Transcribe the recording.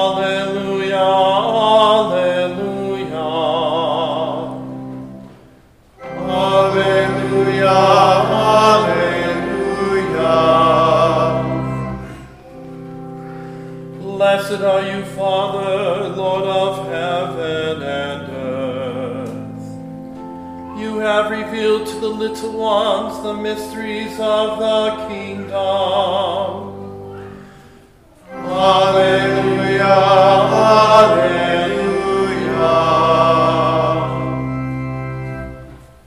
Alleluia, Alleluia. Alleluia, Alleluia. Blessed are you, Father, Lord of heaven and earth. You have revealed to the little ones the mysteries of the kingdom.